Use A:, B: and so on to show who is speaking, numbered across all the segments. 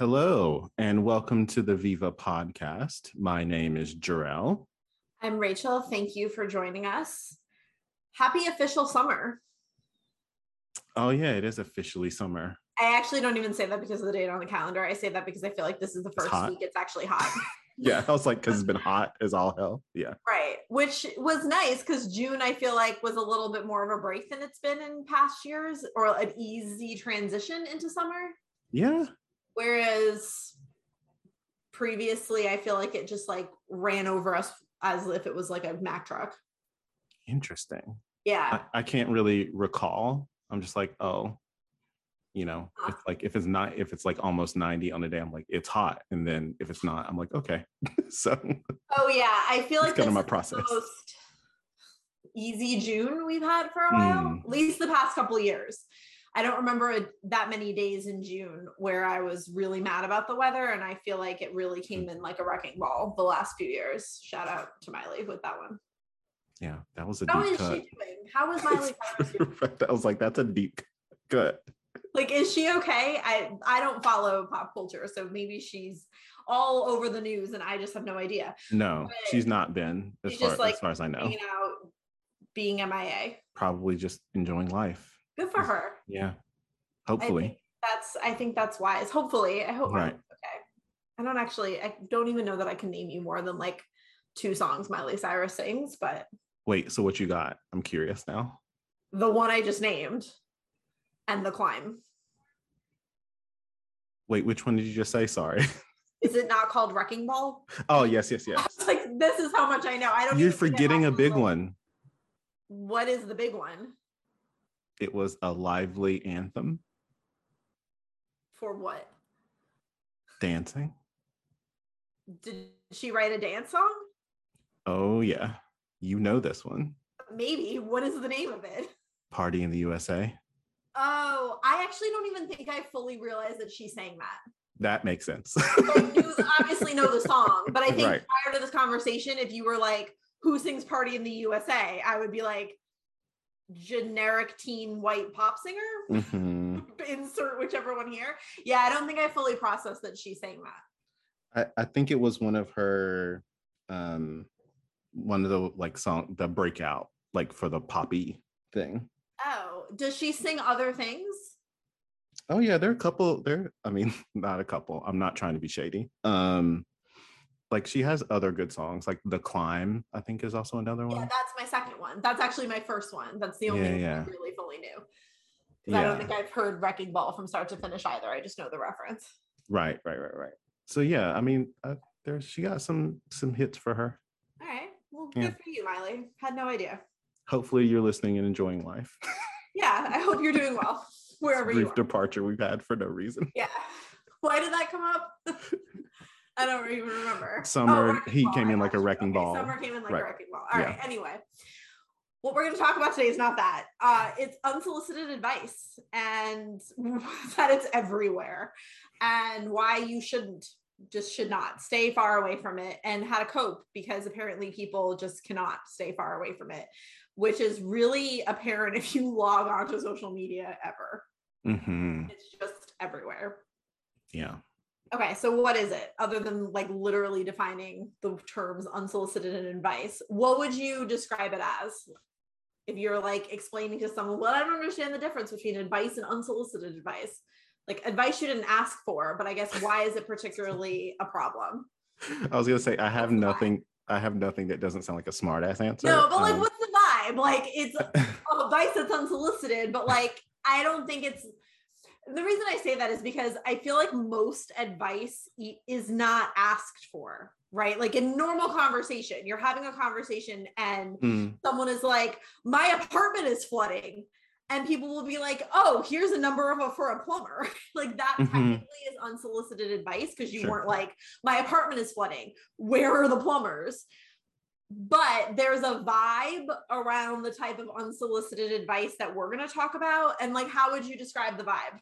A: Hello, and welcome to the Viva podcast. My name is Jor-El.
B: I'm Rachel. Thank you for joining us. Happy official summer.
A: Oh, yeah, it is officially summer.
B: I actually don't even say that because of the date on the calendar. I say that because I feel like this is the first
A: hot.
B: week it's actually hot.
A: Yeah, I was like, because it's been hot as all hell. Yeah.
B: right. Which was nice because June, I feel like, was a little bit more of a break than it's been in past years or an easy transition into summer.
A: Yeah.
B: Whereas previously, I feel like it just like ran over us as if it was like a Mack truck.
A: Interesting.
B: Yeah.
A: I, I can't really recall. I'm just like, oh, you know, if like if it's not if it's like almost 90 on a day, I'm like, it's hot. And then if it's not, I'm like, okay. so
B: Oh yeah, I feel like
A: It's kinda my process.
B: most easy June we've had for a while,
A: Mm.
B: at least the past couple of years. I don't remember a- that many days in June where I was really mad about the weather, and I feel like it really came in like a wrecking ball the last few years. Shout out to Miley with that one.
A: yeah, that was a
B: How
A: deep
B: is
A: cut.
B: she doing? How is Miley
A: I was like, that's a deep cut.
B: Like, is she okay? I I don't follow pop culture, so maybe she's all over the news, and I just have no idea.
A: No,
B: But
A: she's not been as far
B: just, like,
A: as far as I know.
B: Hanging out, being MIA.
A: Probably just enjoying life.
B: Good for her.
A: Yeah.
B: I
A: Hopefully.
B: think that's I think that's wise. Hopefully, I hope
A: Right.
B: okay. I don't actually I don't even know that I can name you more than like two songs Miley Cyrus sings, but
A: Wait, so what you got? I'm curious now.
B: the one I just named and the climb.
A: Wait, which one did you just say? Sorry.
B: Is it not called Wrecking Ball?
A: oh, yes, yes,
B: I
A: yes.
B: like, this is how much I know. I don't
A: You're
B: I
A: forgetting a big one.
B: What is the big one?
A: It was a lively anthem,
B: For what?
A: dancing.
B: Did she write a dance song?
A: Oh, yeah. You know this one.
B: Maybe. What is the name of it?
A: Party in the USA.
B: Oh, I actually don't even think I fully realized that she sang that.
A: That makes sense.
B: like, you obviously know the song, but I think
A: Right.
B: prior to this conversation, if you were like, "Who sings Party in the USA?" I would be like, generic teen white pop singer.
A: Mhm.
B: Insert whichever one here. Yeah, I don't think I fully processed that she sang that.
A: I, I think it was one of her, um, one of the like song, the breakout, like for the poppy thing.
B: Oh, does she sing other things?
A: Oh yeah, there are a couple. There, I mean, not a couple. I'm not trying to be shady. Um, like she has other good songs, like "The Climb." I think is also another one Yeah,
B: that's my second one. That's actually my first one. That's the only
A: Yeah,
B: one
A: yeah.
B: I really fully knew. 'Cause I don't think I've heard Wrecking Ball from start to finish either. I just know the reference.
A: right, right, right, right. So yeah, I mean, uh, there she got some some hits for her.
B: All right. Well,
A: Yeah.
B: good for you, Miley. Had no idea.
A: Hopefully, you're listening and enjoying life.
B: Yeah, I hope you're doing well wherever you
A: Brief
B: are.
A: departure we've had for no reason.
B: Yeah. Why did that come up? I don't even remember.
A: Summer,
B: wrecking
A: he
B: ball,
A: came in like a wrecking
B: Okay,
A: ball.
B: Summer came in like
A: Right.
B: a wrecking ball. All right.
A: Yeah.
B: Anyway, what we're going to talk about today is not that. Uh, it's unsolicited advice and that it's everywhere and why you shouldn't just should not stay far away from it and how to cope because apparently people just cannot stay far away from it which is really apparent if you log onto social media ever
A: hmm
B: it's just everywhere
A: Yeah.
B: Okay, so what is it other than like literally defining the terms unsolicited advice? What would you describe it as? If you're like explaining to someone, well, I don't understand the difference between advice and unsolicited advice. Like advice you didn't ask for, but I guess why is it particularly a problem?
A: I was gonna say I have nothing. I have nothing that doesn't sound like a smart ass answer.
B: No, but like
A: Um,
B: what's the vibe? Like it's advice that's unsolicited, but like I don't think it's the reason I say that is because I feel like most advice is not asked for, right? Like in normal conversation, you're having a conversation and
A: mm,
B: someone is like, "My apartment is flooding." And people will be like, "Oh, here's a number of a, for a plumber." like that
A: Mhm.
B: technically is unsolicited advice because you
A: Sure.
B: weren't like, "My apartment is flooding. Where are the plumbers?" But there's a vibe around the type of unsolicited advice that we're going to talk about and like how would you describe the vibe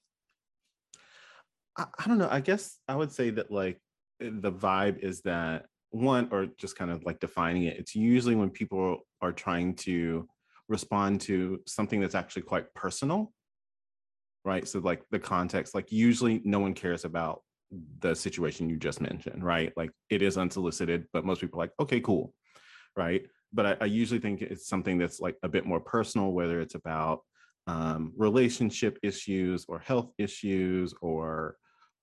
A: I, I don't know. I guess I would say that like the vibe is that one, or just kind of like defining it. It's usually when people are trying to respond to something that's actually quite personal, right? So like the context, like usually no one cares about the situation you just mentioned, right? Like it is unsolicited, but most people are like, okay, cool, right? But I, I usually think it's something that's like a bit more personal, whether it's about um, relationship issues or health issues or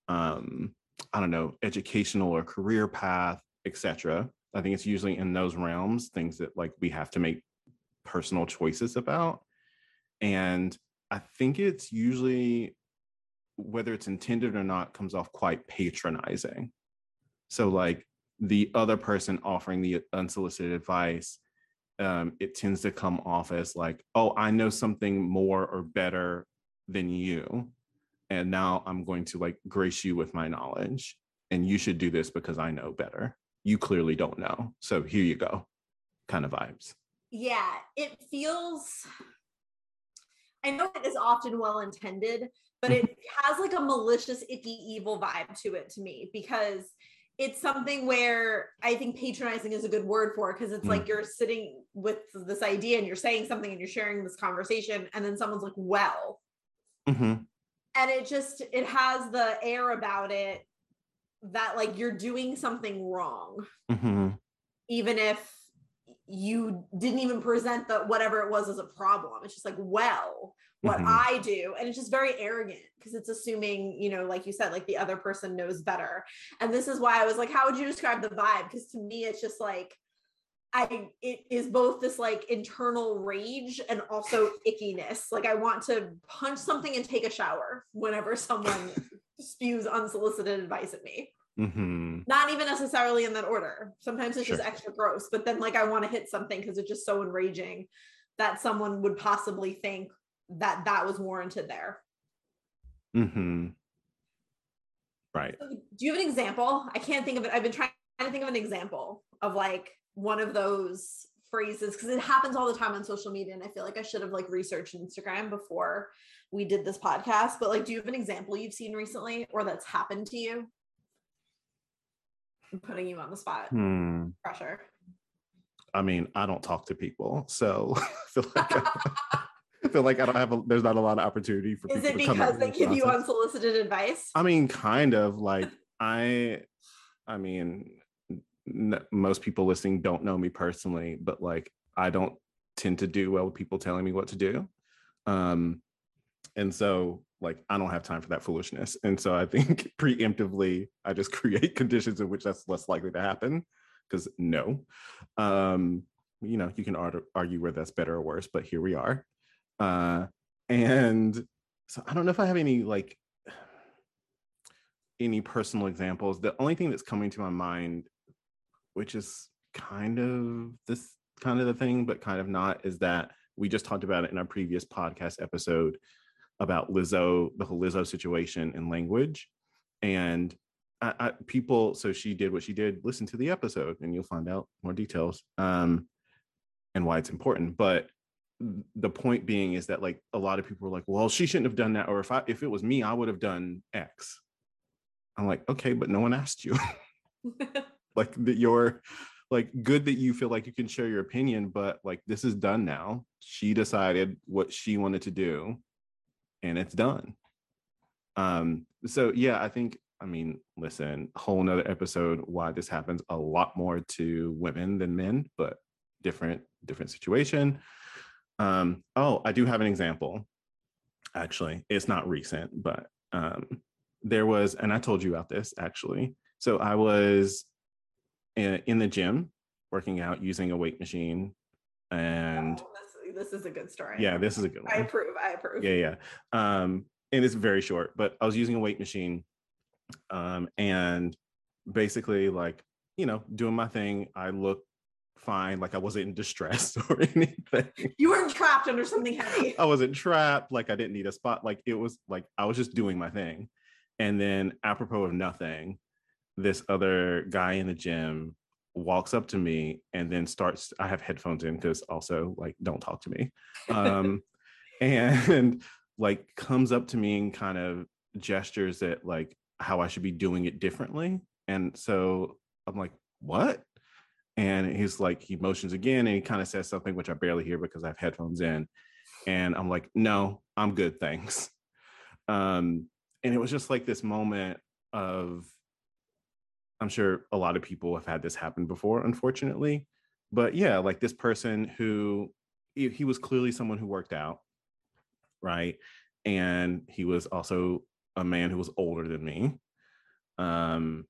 A: um, I don't know, educational or career path, etc. I think it's usually in those realms, things that like we have to make personal choices about. And I think it's usually whether it's intended or not comes off quite patronizing. So like the other person offering the unsolicited advice, um, it tends to come off as like, oh, I know something more or better than you. And now I'm going to like grace you with my knowledge. And you should do this because I know better. You clearly don't know. So here you go, kind of vibes.
B: Yeah, it feels, I know it is often well intended, but it has like a malicious, icky, evil vibe to it to me because it's something where I think patronizing is a good word for it because it's mm. like you're sitting with this idea and you're saying something and you're sharing this conversation, and then someone's like, well. Mm-hmm. And it just it has the air about it that like you're doing something wrong. Mm-hmm. Even if you didn't even present the whatever it was as a problem. It's just like, well, what mm-hmm. I do. And it's just very arrogant because it's assuming, you know, like you said, like the other person knows better. And this is why I was like, how would you describe the vibe? Because to me, it's just like, I it is both this like internal rage and also ickiness. Like I want to punch something and take a shower whenever someone spews unsolicited advice at me. Mm-hmm. Not even necessarily in that order. Sometimes it's sure. just extra gross, but then like I want to hit something because it's just so enraging that someone would possibly think that that was warranted there.
A: Mm-hmm. Right.
B: So do you have an example? I can't think of it. I've been trying to think of an example of like one of those phrases because it happens all the time on social media and i feel like i should have like researched instagram before we did this podcast but like do you have an example you've seen recently or that's happened to you I'm putting you on the spot hmm. pressure
A: i mean i don't talk to people so i feel like I, I feel like I don't have a, there's not a lot of opportunity for people
B: Is it because they give you unsolicited advice?
A: I mean, kind of like I I mean n- most people listening don't know me personally, but like I don't tend to do well with people telling me what to do. Um and so like I don't have time for that foolishness. And so I think preemptively I just create conditions in which that's less likely to happen because no. Um you know, you can argue whether that's better or worse, but here we are. Uh, and so I don't know if I have any like any personal examples. The only thing that's coming to my mind, which is kind of this kind of the thing, but kind of not, is that we just talked about it in our previous podcast episode about Lizzo, the whole Lizzo situation in language. And I, I, people, so she did what she did. Listen to the episode, and you'll find out more details um, and why it's important. But the point being is that like a lot of people are like, well, she shouldn't have done that, or if I if it was me, I would have done X. I'm like, okay, but no one asked you. like that you're like good that you feel like you can share your opinion, but like this is done now. She decided what she wanted to do, and it's done. Um, so yeah, I think I mean, listen, whole nother episode why this happens a lot more to women than men, but different, different situation. Um, oh, I do have an example. Actually, it's not recent, but um, there was, and I told you about this actually. So I was in, in the gym working out using a weight machine, and
B: oh, this, this, is a good story.
A: Yeah, this is a good one. I
B: approve. I approve.
A: Yeah, yeah. Um, and it's very short, but I was using a weight machine, um, and basically like you know doing my thing. I look fine. Like I wasn't in distress or anything.
B: You weren't trapped under something heavy.
A: I wasn't trapped. Like I didn't need a spot. Like it was like I was just doing my thing. And then apropos of nothing, this other guy in the gym walks up to me and then starts i have headphones in because also like don't talk to me um and like comes up to me and kind of gestures at like how i should be doing it differently and so i'm like what and he's like he motions again and he kind of says something which i barely hear because i have headphones in and i'm like no i'm good thanks um and it was just like this moment of I'm sure a lot of people have had this happen before, unfortunately. But yeah, like this person who he, was clearly someone who worked out, right? And he was also a man who was older than me. Um,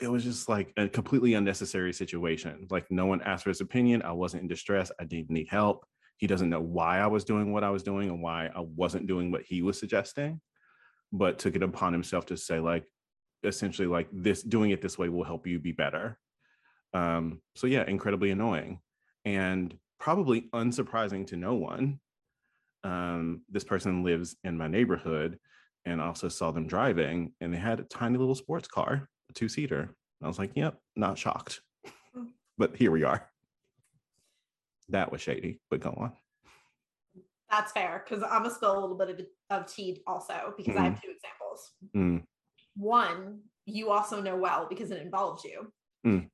A: it was just like a completely unnecessary situation. Like no one asked for his opinion. I wasn't in distress. I didn't need help. He doesn't know why I was doing what I was doing and why I wasn't doing what he was suggesting, but took it upon himself to say like, essentially like this, doing it this way will help you be better. Um, so yeah, incredibly annoying and probably unsurprising to no one. Um, this person lives in my neighborhood and also saw them driving and they had a tiny little sports car, a two seater. I was like, yep, not shocked. Hmm. but here we are. That was shady, but go on.
B: That's fair because I'm gonna spill a little bit of, of tea also because mm. I have mm. two examples. Mm. One, you also know well because it involves you. Mm.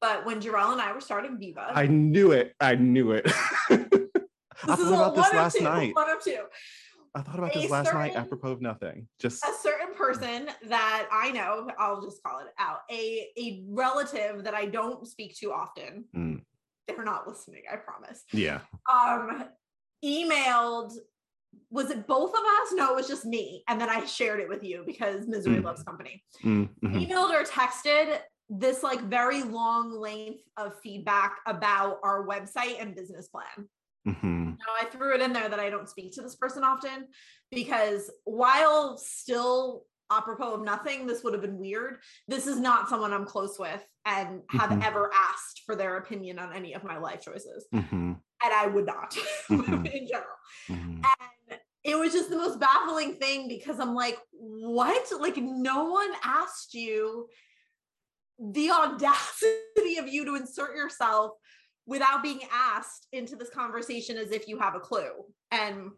B: But when Jor-El and I were starting Viva,
A: I knew it. I knew it. I thought about this last two, night.
B: One of two.
A: I thought about this last certain, night apropos of nothing. Just
B: a certain person that I know, I'll just call it out. A a relative that I don't speak to often. Mm. They're not listening, I promise.
A: Yeah.
B: Um emailed was it both of us? No, it was just me. And then I shared it with you because misery mm. loves company. Mm-hmm. Emailed or texted this like very long length of feedback about our website and business plan. Mm-hmm. Now, I threw it in there that I don't speak to this person often because while still apropos of nothing, this would have been weird. This is not someone I'm close with and have mm-hmm. ever asked for their opinion on any of my life choices. Mm-hmm. And I would not mm-hmm. in general. Mm-hmm. And it was just the most baffling thing because I'm like, what? Like, no one asked you the audacity of you to insert yourself without being asked into this conversation as if you have a clue. And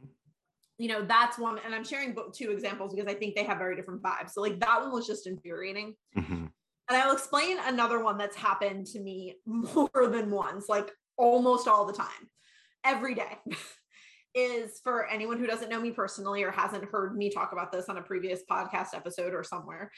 B: you know, that's one, and I'm sharing two examples because I think they have very different vibes. So, like, that one was just infuriating. Mm-hmm. And I'll explain another one that's happened to me more than once, like almost all the time, every day. is for anyone who doesn't know me personally or hasn't heard me talk about this on a previous podcast episode or somewhere.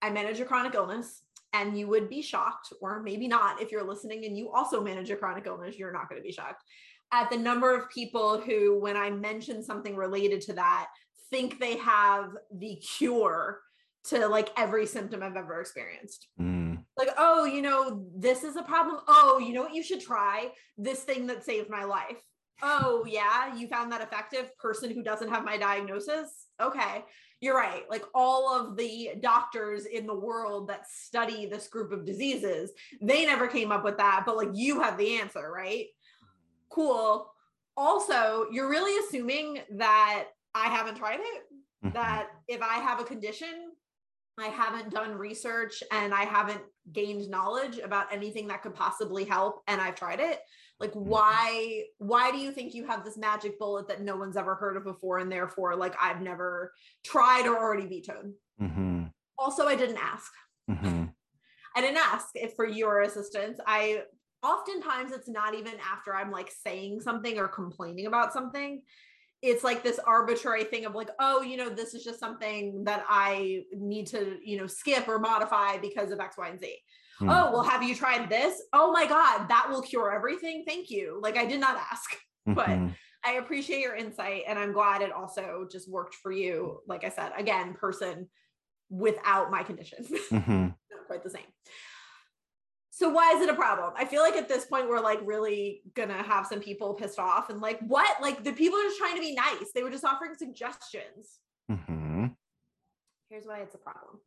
B: I manage a chronic illness. And you would be shocked, or maybe not, if you're listening and you also manage a chronic illness, you're not going to be shocked at the number of people who, when I mention something related to that, think they have the cure to like every symptom I've ever experienced. Mm. Like, oh, you know, this is a problem. Oh, you know what you should try? This thing that saved my life. Oh, yeah, you found that effective person who doesn't have my diagnosis. Okay you're right. Like all of the doctors in the world that study this group of diseases, they never came up with that, but like you have the answer, right? Cool. Also, you're really assuming that I haven't tried it, mm-hmm. that if I have a condition, I haven't done research and I haven't gained knowledge about anything that could possibly help and I've tried it like mm-hmm. why why do you think you have this magic bullet that no one's ever heard of before and therefore like i've never tried or already vetoed mm-hmm. also i didn't ask mm-hmm. i didn't ask if for your assistance i oftentimes it's not even after i'm like saying something or complaining about something it's like this arbitrary thing of like oh you know this is just something that i need to you know skip or modify because of x y and z Hmm. Oh, well, have you tried this? Oh my God, that will cure everything. Thank you. Like I did not ask, mm-hmm. but I appreciate your insight. And I'm glad it also just worked for you. Like I said, again, person without my condition. Mm-hmm. not quite the same. So why is it a problem? I feel like at this point we're like really gonna have some people pissed off and like what? Like the people are just trying to be nice. They were just offering suggestions. Mm-hmm. Here's why it's a problem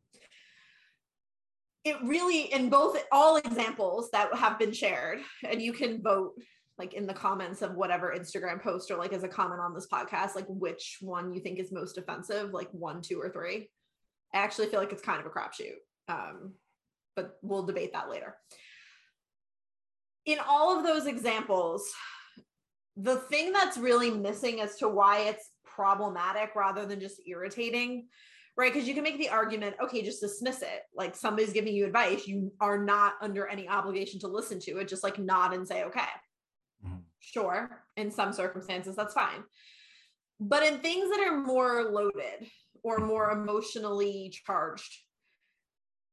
B: it really in both all examples that have been shared and you can vote like in the comments of whatever instagram post or like as a comment on this podcast like which one you think is most offensive like one two or three i actually feel like it's kind of a crapshoot um, but we'll debate that later in all of those examples the thing that's really missing as to why it's problematic rather than just irritating right? Because you can make the argument, okay, just dismiss it. Like somebody's giving you advice, you are not under any obligation to listen to it. Just like nod and say, okay, mm-hmm. sure. In some circumstances, that's fine. But in things that are more loaded or more emotionally charged,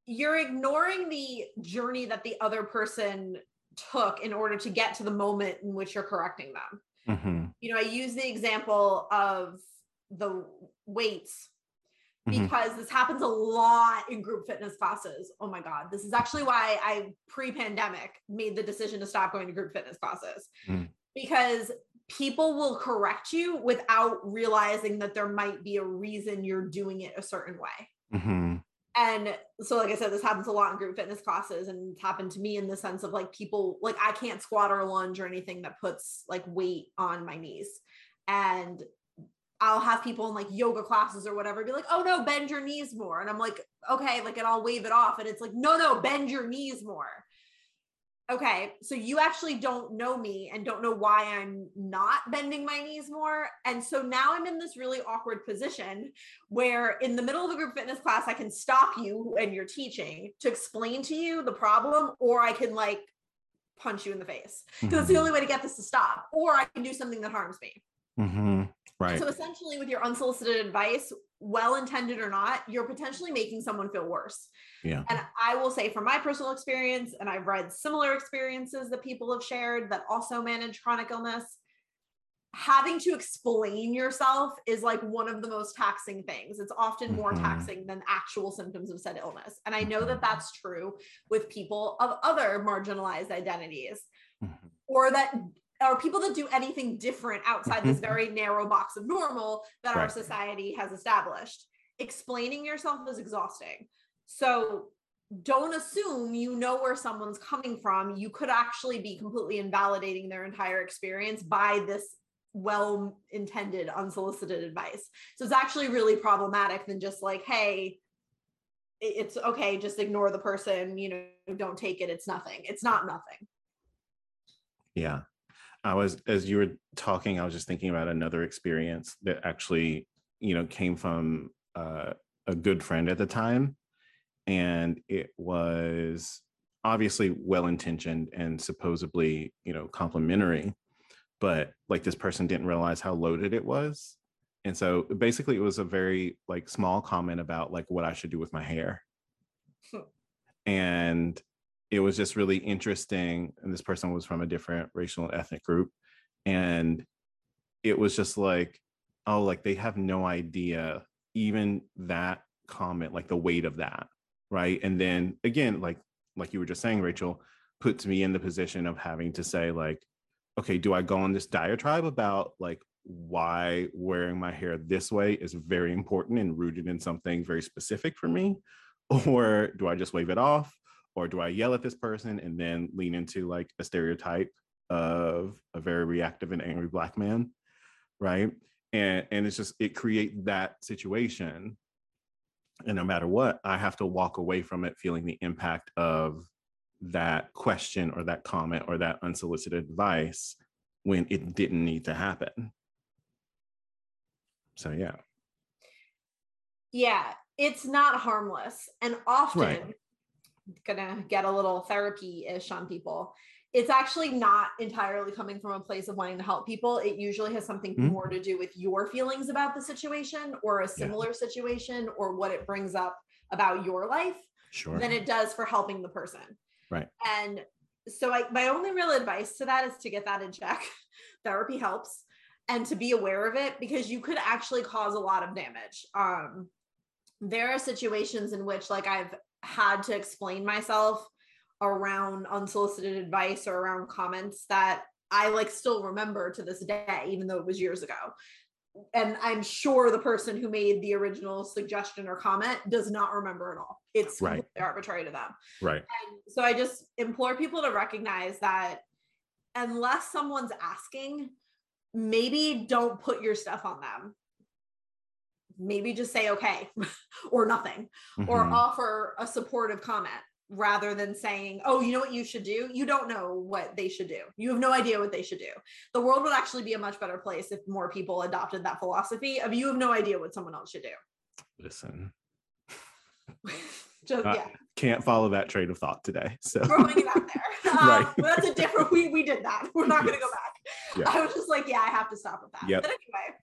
B: you're ignoring the journey that the other person took in order to get to the moment in which you're correcting them.
A: Mm-hmm.
B: You know, I use the example of the weights
A: Mhm.
B: because this happens a lot in group fitness classes. Oh my God. This is actually why I pre pandemic made the decision to stop going to group fitness classes
A: Mm.
B: because people will correct you without realizing that there might be a reason you're doing it a certain way.
A: Mm-hmm.
B: And so, like I said, this happens a lot in group fitness classes, and it's happened to me in the sense of like people, like I can't squat or lunge or anything that puts like weight on my knees. And I'll have people in like yoga classes or whatever be like, oh no, bend your knees more. And I'm like, okay, like, and I'll wave it off. And it's like, no, no, bend your knees more. Okay, so you actually don't know me and don't know why I'm not bending my knees more. And so now I'm in this really awkward position where in the middle of a group fitness class, I can stop you and you're teaching to explain to you the problem, or I can like punch you in the face because it's the only way to get this to stop, or I can do something that harms me.
A: Mm-hmm. Right.
B: So essentially, with your unsolicited advice, well intended or not, you're potentially making someone feel worse.
A: Yeah.
B: And I will say, from my personal experience, and I've read similar experiences that people have shared that also manage chronic illness, having to explain yourself is like one of the most taxing things. It's often more
A: Mhm.
B: taxing than actual symptoms of said illness. And I know that that's true with people of other marginalized identities
A: Mhm.
B: or that or people that do anything different outside this
A: Mhm.
B: very narrow box of normal that our society has established. Explaining yourself is exhausting. So don't assume you know where someone's coming from. You could actually be completely invalidating their entire experience by this well intended, unsolicited advice. So it's actually really problematic than just like, hey, it's okay, just ignore the person, you know, don't take it, it's nothing. It's not nothing.
A: Yeah. I was, as you were talking, I was just thinking about another experience that actually, you know, came from uh, a good friend at the time. And it was obviously well intentioned and supposedly, you know, complimentary. But like this person didn't realize how loaded it was. And so basically, it was a very like small comment about like what I should do with my hair. And it was just really interesting and this person was from a different racial and ethnic group and it was just like oh like they have no idea even that comment like the weight of that right? And then again like like you were just saying rachel puts me in the position of having to say like okay do i go on this diatribe about like why wearing my hair this way is very important and rooted in something very specific for me or do i just wave it off or do I yell at this person and then lean into like a stereotype of a very reactive and angry black man, right? And and it's just it create that situation, and no matter what, I have to walk away from it feeling the impact of that question or that comment or that unsolicited advice when it didn't need to happen. So yeah,
B: Yeah, it's not harmless. And often,
A: Right.
B: Gonna get a little therapy ish on people. It's actually not entirely coming from a place of wanting to help people. It usually has something
A: Mhm.
B: more to do with your feelings about the situation or a similar situation or what it brings up about your life
A: sure.
B: than it does for helping the person.
A: Right.
B: And so I my only real advice to that is to get that in check. Therapy helps and to be aware of it because you could actually cause a lot of damage. Um there are situations in which like I've had to explain myself around unsolicited advice or around comments that I like still remember to this day even though it was years ago and I'm sure the person who made the original suggestion or comment does not remember at all. It's
A: Right.
B: arbitrary to them.
A: right.
B: And so I just implore people to recognize that unless someone's asking, maybe don't put your stuff on them. Maybe just say okay or nothing or
A: Mhm.
B: offer a supportive comment rather than saying, oh, you know what you should do? You don't know what they should do. You have no idea what they should do. The world would actually be a much better place if more people adopted that philosophy of you have no idea what someone else should do.
A: Listen,
B: Just,
A: Uh,
B: yeah,
A: can't follow that train of thought today. So
B: throwing it out there. Um,
A: Right.
B: but that's a different, we, we did that. We're not going to go back.
A: Yeah.
B: I was just like, yeah, I have to stop with that.
A: Yep.
B: But anyway,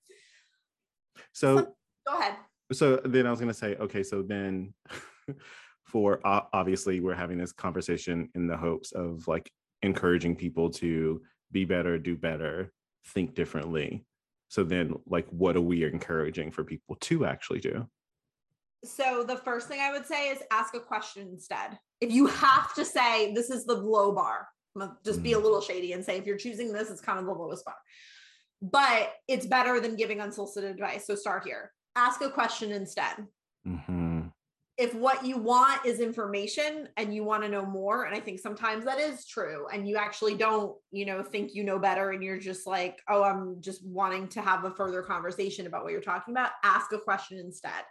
A: so
B: go ahead.
A: so then I was gonna say, okay, so then for uh, obviously we're having this conversation in the hopes of like encouraging people to be better, do better, think differently. So then like what are we encouraging for people to actually do?
B: So the first thing I would say is ask a question instead. If you have to say this is the low bar, just be a mm. little shady and say if you're choosing this, it's kind of the lowest bar. But it's better than giving unsolicited advice. So start here. Ask a question instead. Mm-hmm. If what you want is information and you want to know more, and I think sometimes that is true, and you actually don't, you know, think you know better, and you're just like, oh, I'm just wanting to have a further conversation about what you're talking about, ask a question instead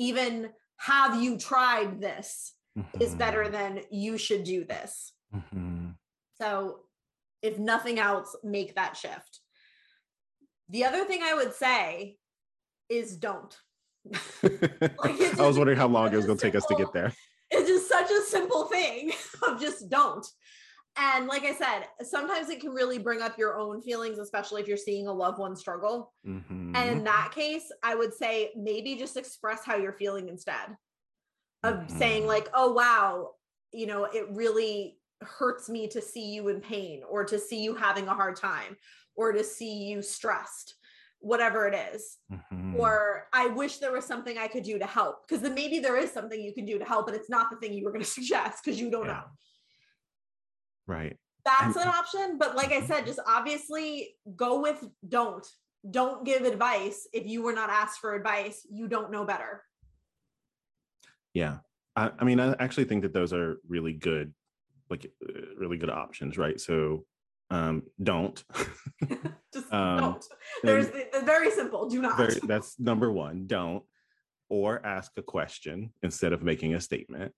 B: even have you tried this mm-hmm. is better mm-hmm. than you should do this. Mm-hmm. So, if nothing else, make that shift. The other thing I would say is don't.
A: like I was wondering how long it was going to take us to get there.
B: It's just such a simple thing of just don't. And like I said, sometimes it can really bring up your own feelings, especially if you're seeing a loved one struggle. Mm-hmm. And in that case, I would say maybe just express how you're feeling instead of mm-hmm. saying, like, oh, wow, you know, it really hurts me to see you in pain or to see you having a hard time or to see you stressed whatever it is. Mm-hmm. or i wish there was something i could do to help because then maybe there is something you can do to help but it's not the thing you were going to suggest because you don't yeah. know
A: Right.
B: That's and, an option. But like I mm-hmm. said, just obviously go with don't. Don't give advice if you were not asked for advice. You don't know better.
A: Yeah. I, I mean, I actually think that those are really good, like uh, really good options, right? So um don't.
B: Just um, don't. there's the, very simple do not. very,
A: that's number one don't. Or ask a question instead of making a statement.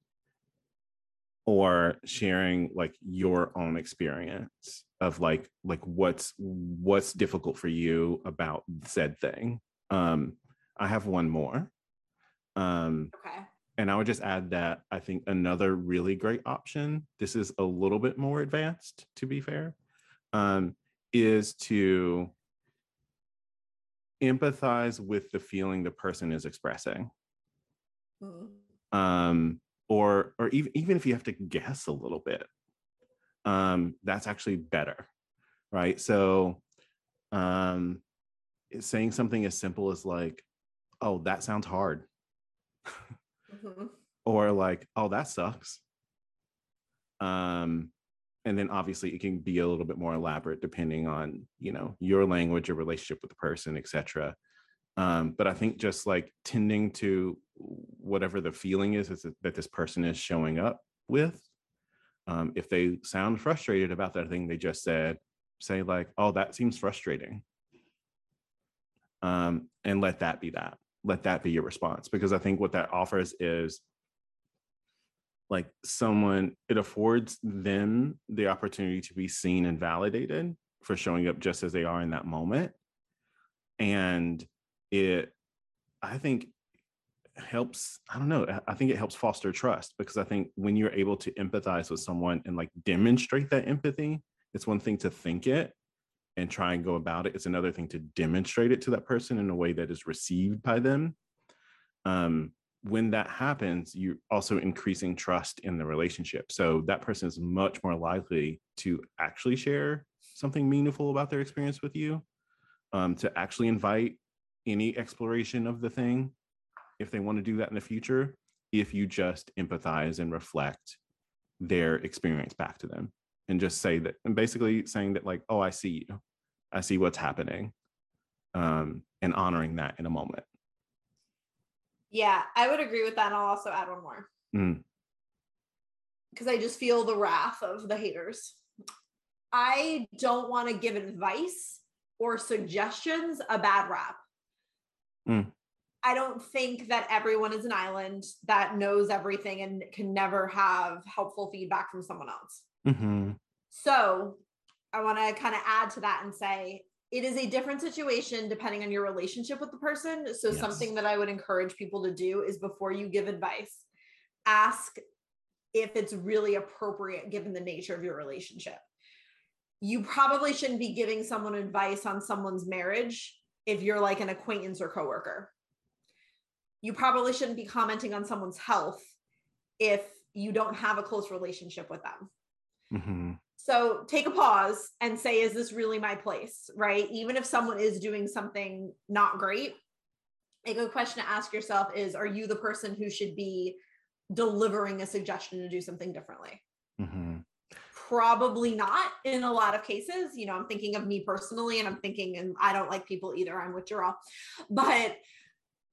A: Or sharing like your own experience of like like what's what's difficult for you about said thing. Um i have one more. Um okay. and i would just add that i think another really great option this is a little bit more advanced to be fair um is to empathize with the feeling the person is expressing mm. um or or even even if you have to guess a little bit um that's actually better right so um saying something as simple as like oh that sounds hard mm-hmm. or like oh that sucks um and then obviously it can be a little bit more elaborate depending on you know your language your relationship with the person etc um, but i think just like tending to whatever the feeling is, is that this person is showing up with um, if they sound frustrated about that thing they just said say like oh that seems frustrating. Um, and let that be that. Let that be your response because i think what that offers is like someone it affords them the opportunity to be seen and validated for showing up just as they are in that moment. And it i think helps i don't know i think it helps foster trust because i think when you're able to empathize with someone and like demonstrate that empathy it's one thing to think it and try and go about it it's another thing to demonstrate it to that person in a way that is received by them. Um, when that happens you're also increasing trust in the relationship. So that person is much more likely to actually share something meaningful about their experience with you um, to actually invite any exploration of the thing if they want to do that in the future if you just empathize and reflect their experience back to them and just say that and basically saying that like oh i see you. I see what's happening um, and honoring that in a moment
B: yeah i would agree with that and i'll also add one more because mm. i just feel the wrath of the haters i don't want to give advice or suggestions a bad rap mm. I don't think that everyone is an island that knows everything and can never have helpful feedback from someone else. Mm-hmm. So I want to kind of add to that and say it is a different situation depending on your relationship with the person. So, yes. something that I would encourage people to do is before you give advice, ask if it's really appropriate given the nature of your relationship. You probably shouldn't be giving someone advice on someone's marriage if you're like an acquaintance or coworker you probably shouldn't be commenting on someone's health if you don't have a close relationship with them.
A: Mhm.
B: So take a pause and say, is this really my place? Right. Even if someone is doing something not great, a good question to ask yourself is Are you the person who should be delivering a suggestion to do something differently?
A: Mhm.
B: Probably not in a lot of cases. You know, I'm thinking of me personally, and I'm thinking, and I don't like people either. I'm with Jor-El. But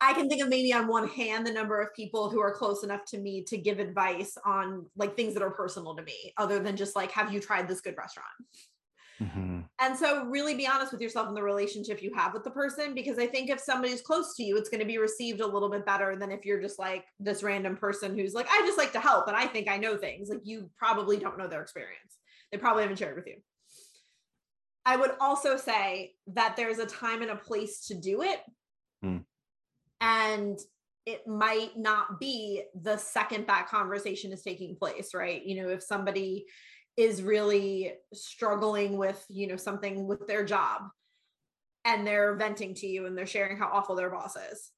B: I can think of maybe on one hand the number of people who are close enough to me to give advice on like things that are personal to me, other than just like, have you tried this good restaurant?
A: Mhm.
B: And so, really be honest with yourself in the relationship you have with the person, because I think if somebody's close to you, it's going to be received a little bit better than if you're just like this random person who's like, I just like to help and I think I know things. Like, you probably don't know their experience, they probably haven't shared with you. I would also say that there's a time and a place to do it.
A: Hmm.
B: And it might not be the second that conversation is taking place, right? You know, if somebody is really struggling with you know something with their job and they're venting to you and they're sharing how awful their boss is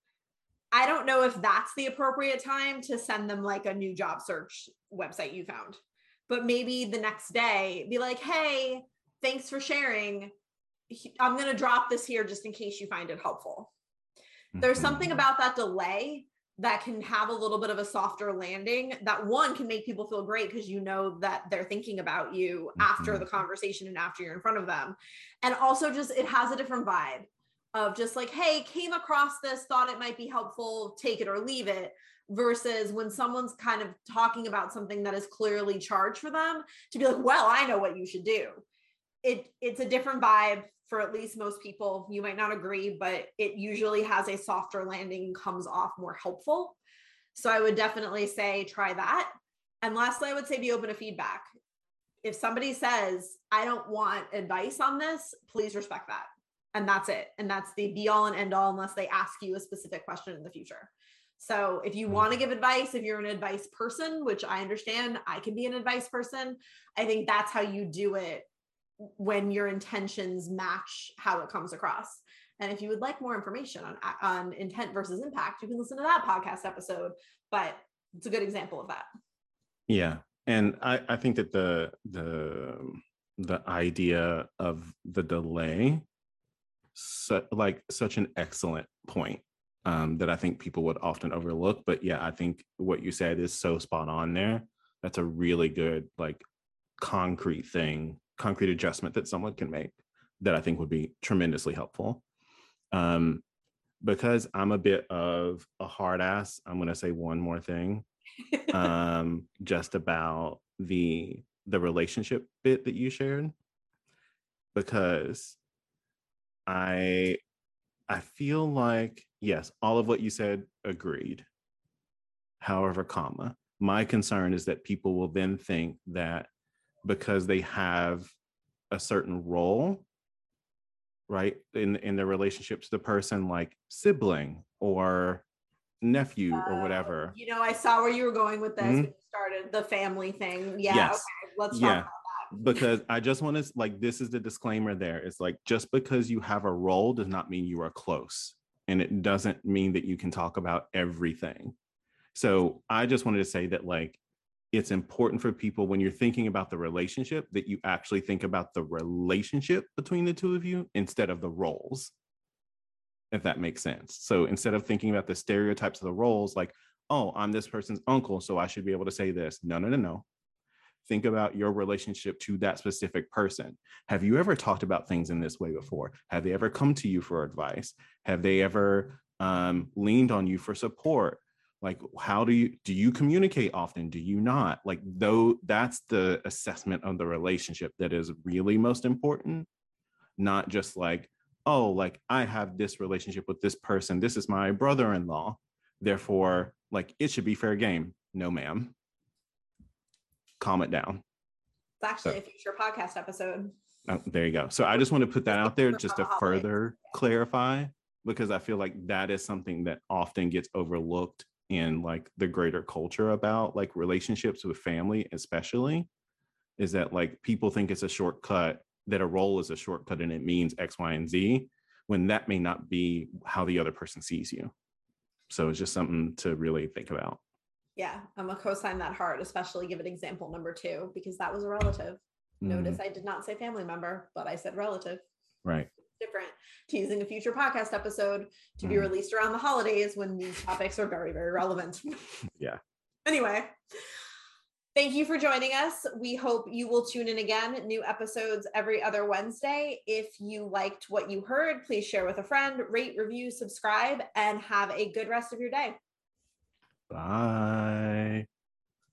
B: i don't know if that's the appropriate time to send them like a new job search website you found. But maybe the next day be like hey thanks for sharing. I'm going to drop this here just in case you find it helpful there's
A: Mhm.
B: something about that delay that can have a little bit of a softer landing that one can make people feel great because you know that they're thinking about you after the conversation and after you're in front of them. And also just it has a different vibe of just like hey came across this thought it might be helpful take it or leave it versus when someone's kind of talking about something that is clearly charged for them to be like well i know what you should do. It it's a different vibe for at least most people. You might not agree, but it usually has a softer landing and comes off more helpful. So I would definitely say try that. And lastly, I would say be open to feedback. If somebody says, I don't want advice on this, please respect that. And that's it. And that's the be all and end all unless they ask you a specific question in the future. So if you want to give advice, if you're an advice person, which I understand I can be an advice person, I think that's how you do it when your intentions match how it comes across. And if you would like more information on on intent versus impact, you can listen to that podcast episode. But it's a good example of that.
A: Yeah, and I I think that the the the idea of the delay, su- like such an excellent point um, that I think people would often overlook. But yeah, I think what you said is so spot on there. That's a really good like concrete thing, concrete adjustment that someone can make that I think would be tremendously helpful. Um, because I'm a bit of a hard ass, I'm going to say one more thing um, just about the the relationship bit that you shared because I I feel like yes, all of what you said agreed. However, comma, my concern is that people will then think that because they have a certain role right in in their relationship to the person like sibling or nephew or
B: Uh,
A: whatever
B: You know, I saw where you were going with this
A: Mhm.
B: when you started the family thing. Yeah.
A: Yes.
B: Okay. Let's talk
A: Yeah.
B: about that.
A: because I just want to like this is the disclaimer there. It's like just because you have a role does not mean you are close. And it doesn't mean that you can talk about everything. So I just wanted to say that like it's important for people when you're thinking about the relationship that you actually think about the relationship between the two of you instead of the roles. If that makes sense. So instead of thinking about the stereotypes of the roles, like, oh, I'm this person's uncle, so I should be able to say this. No, no, no, no think about your relationship to that specific person. Have you ever talked about things in this way before? Have they ever come to you for advice? Have they ever um, leaned on you for support? Like, how do you do you communicate often? Do you not? Like, though that's the assessment of the relationship that is really most important, not just like, oh, like I have this relationship with this person. This is my brother-in-law. Therefore, like it should be fair game. No, ma'am calm it down.
B: It's actually a future podcast episode.
A: Oh, there you go. So I just want to put that out there just to further clarify because I feel like that is something that often gets overlooked in like the greater culture about like relationships with family, especially is that like people think it's a shortcut, that a role is a shortcut and it means X, Y, and Z, when that may not be how the other person sees you. So it's just something to really think about.
B: Yeah, I'm a co-sign that hard, especially given example number two, because that was a relative. Notice
A: Mhm.
B: I did not say family member, but I said relative.
A: Right.
B: Different. Teasing a future podcast episode to be
A: Mhm.
B: released around the holidays when these topics are very, very relevant.
A: Yeah.
B: Anyway, thank you for joining us. We hope you will tune in again. New episodes every other Wednesday. If you liked what you heard, please share with a friend, rate, review, subscribe, and have a good rest of your day.
A: Bye.